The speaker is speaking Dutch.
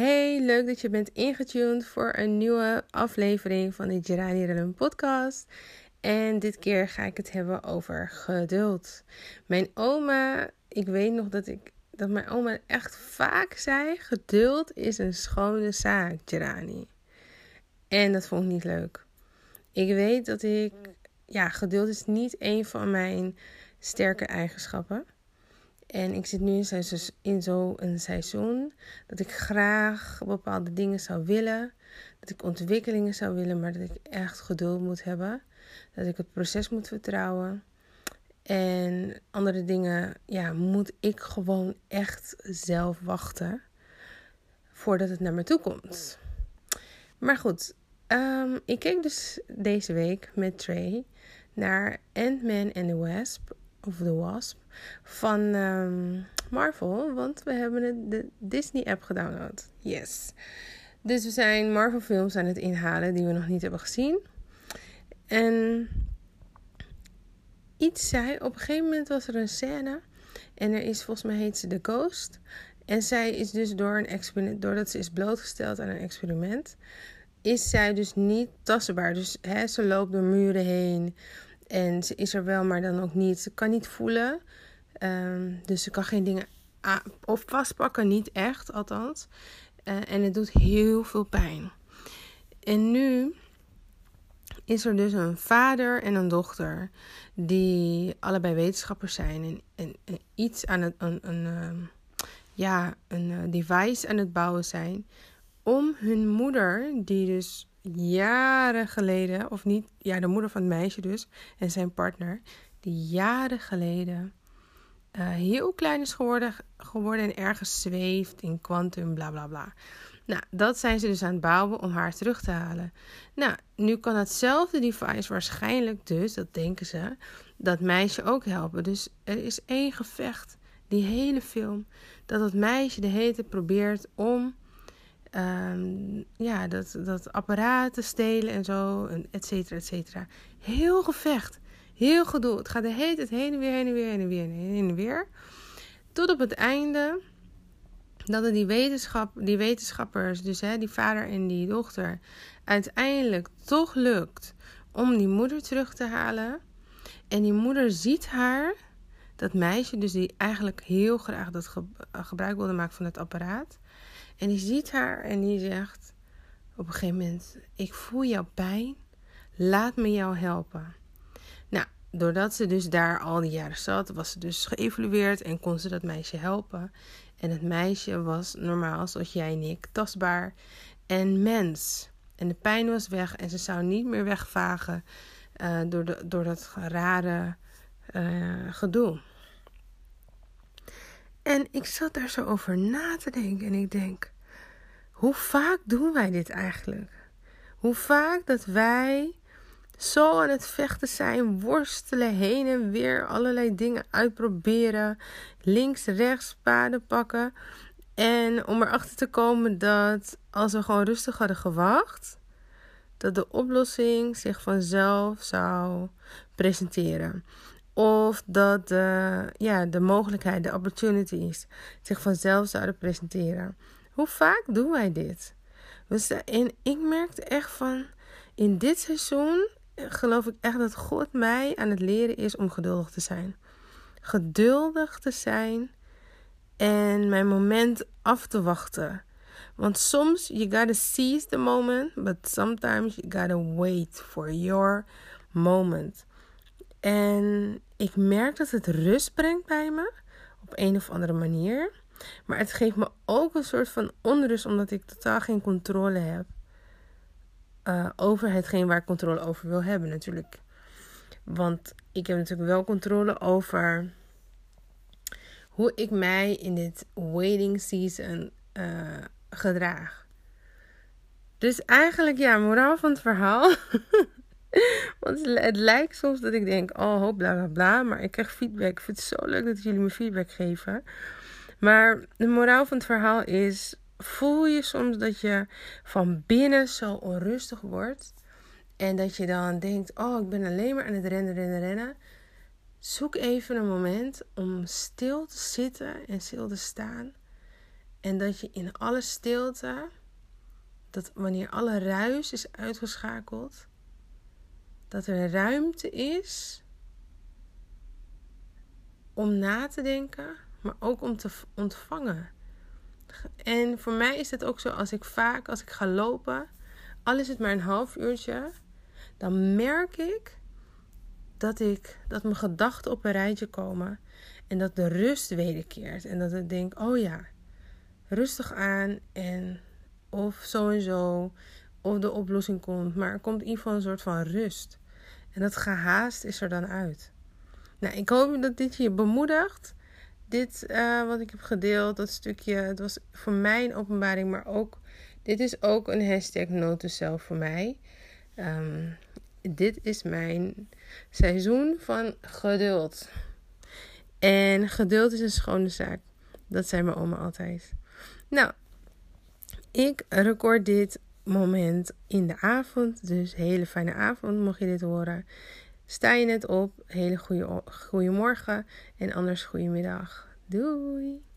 Hey, leuk dat je bent ingetuned voor een nieuwe aflevering van de Gerani Rellen podcast. En dit keer ga ik het hebben over geduld. Mijn oma, ik weet nog dat, ik, dat mijn oma echt vaak zei: geduld is een schone zaak, Gerani. En dat vond ik niet leuk. Ik weet dat ik, ja, geduld is niet een van mijn sterke eigenschappen. En ik zit nu in zo'n seizoen dat ik graag bepaalde dingen zou willen. Dat ik ontwikkelingen zou willen, maar dat ik echt geduld moet hebben. Dat ik het proces moet vertrouwen. En andere dingen, ja, moet ik gewoon echt zelf wachten voordat het naar me toe komt. Maar goed, ehm, ik keek dus deze week met Trey naar Ant-Man and the Wasp of The Wasp van um, Marvel. Want we hebben de Disney-app gedownload. Yes. Dus we zijn Marvel-films aan het inhalen die we nog niet hebben gezien. En iets zei, op een gegeven moment was er een scène. En er is, volgens mij heet ze The Ghost. En zij is dus door een experiment, doordat ze is blootgesteld aan een experiment, is zij dus niet tastbaar. Dus hè, ze loopt door muren heen. En ze is er wel, maar dan ook niet. Ze kan niet voelen. Um, dus ze kan geen dingen of vastpakken, niet echt althans. Uh, en het doet heel veel pijn. En nu is er dus een vader en een dochter die allebei wetenschappers zijn en, en, iets aan het een, een, uh, ja, een uh, device aan het bouwen zijn om hun moeder, die dus jaren geleden, of niet, ja, de moeder van het meisje dus, en zijn partner, die jaren geleden uh, heel klein is geworden, geworden en ergens zweeft in kwantum, bla bla bla. Nou, dat zijn ze dus aan het bouwen om haar terug te halen. Nou, nu kan datzelfde device waarschijnlijk dus, dat denken ze, dat meisje ook helpen. Dus er is één gevecht, die hele film, dat dat meisje de tijd probeert om um, ja, dat, dat apparaat te stelen en zo, et cetera, et cetera. Heel gevecht, heel gedoe. Het gaat de hele tijd heen en weer, heen en weer, heen en weer, heen en weer. Tot op het einde dat die, wetenschap, die wetenschappers, dus hè, die vader en die dochter, uiteindelijk toch lukt om die moeder terug te halen. En die moeder ziet haar, dat meisje, dus die eigenlijk heel graag dat gebruik wilde maken van het apparaat. En die ziet haar en die zegt op een gegeven moment: Ik voel jouw pijn, laat me jou helpen. Nou, doordat ze dus daar al die jaren zat, was ze dus geëvalueerd en kon ze dat meisje helpen. En het meisje was normaal, zoals jij en ik, tastbaar en mens. En de pijn was weg en ze zou niet meer wegvagen uh, door, de, door dat rare uh, gedoe. En ik zat daar zo over na te denken en ik denk, hoe vaak doen wij dit eigenlijk? Hoe vaak dat wij zo aan het vechten zijn, worstelen heen en weer, allerlei dingen uitproberen, links, rechts, paden pakken. En om erachter te komen dat als we gewoon rustig hadden gewacht, dat de oplossing zich vanzelf zou presenteren. Of dat de, ja, de mogelijkheid, de opportunities zich vanzelf zouden presenteren. Hoe vaak doen wij dit? En ik merkte echt van, in dit seizoen geloof ik echt dat God mij aan het leren is om geduldig te zijn. Geduldig te zijn en mijn moment af te wachten. Want soms you gotta seize the moment, but sometimes you gotta wait for your moment. En ik merk dat het rust brengt bij me op een of andere manier. Maar het geeft me ook een soort van onrust omdat ik totaal geen controle heb uh, over hetgeen waar ik controle over wil hebben natuurlijk. Want ik heb natuurlijk wel controle over hoe ik mij in dit waiting season uh, gedraag. Dus eigenlijk, ja, moraal van het verhaal. Want het lijkt soms dat ik denk, oh, bla bla bla. Maar ik krijg feedback. Ik vind het zo leuk dat jullie me feedback geven. Maar de moraal van het verhaal is: voel je soms dat je van binnen zo onrustig wordt. En dat je dan denkt: oh, ik ben alleen maar aan het rennen, rennen, rennen. Zoek even een moment om stil te zitten en stil te staan. En dat je in alle stilte, dat wanneer alle ruis is uitgeschakeld, dat er ruimte is om na te denken, maar ook om te ontvangen. En voor mij is het ook zo als ik vaak, als ik ga lopen, al is het maar een half uurtje, dan merk ik dat ik dat mijn gedachten op een rijtje komen en dat de rust wederkeert en dat ik denk, oh ja, rustig aan en of zo en zo of de oplossing komt, maar er komt in ieder geval een soort van rust. En dat gehaast is er dan uit. Nou, ik hoop dat dit je bemoedigt. Dit uh, wat ik heb gedeeld, dat stukje, het was voor mij een openbaring, maar ook, dit is ook een hashtag note zelf voor mij. Um, dit is mijn seizoen van geduld. En geduld is een schone zaak. Dat zei mijn oma altijd. Nou, ik record dit moment in de avond. Dus hele fijne avond, mocht je dit horen. Sta je net op, hele goede, goede morgen en anders goede middag. Doei!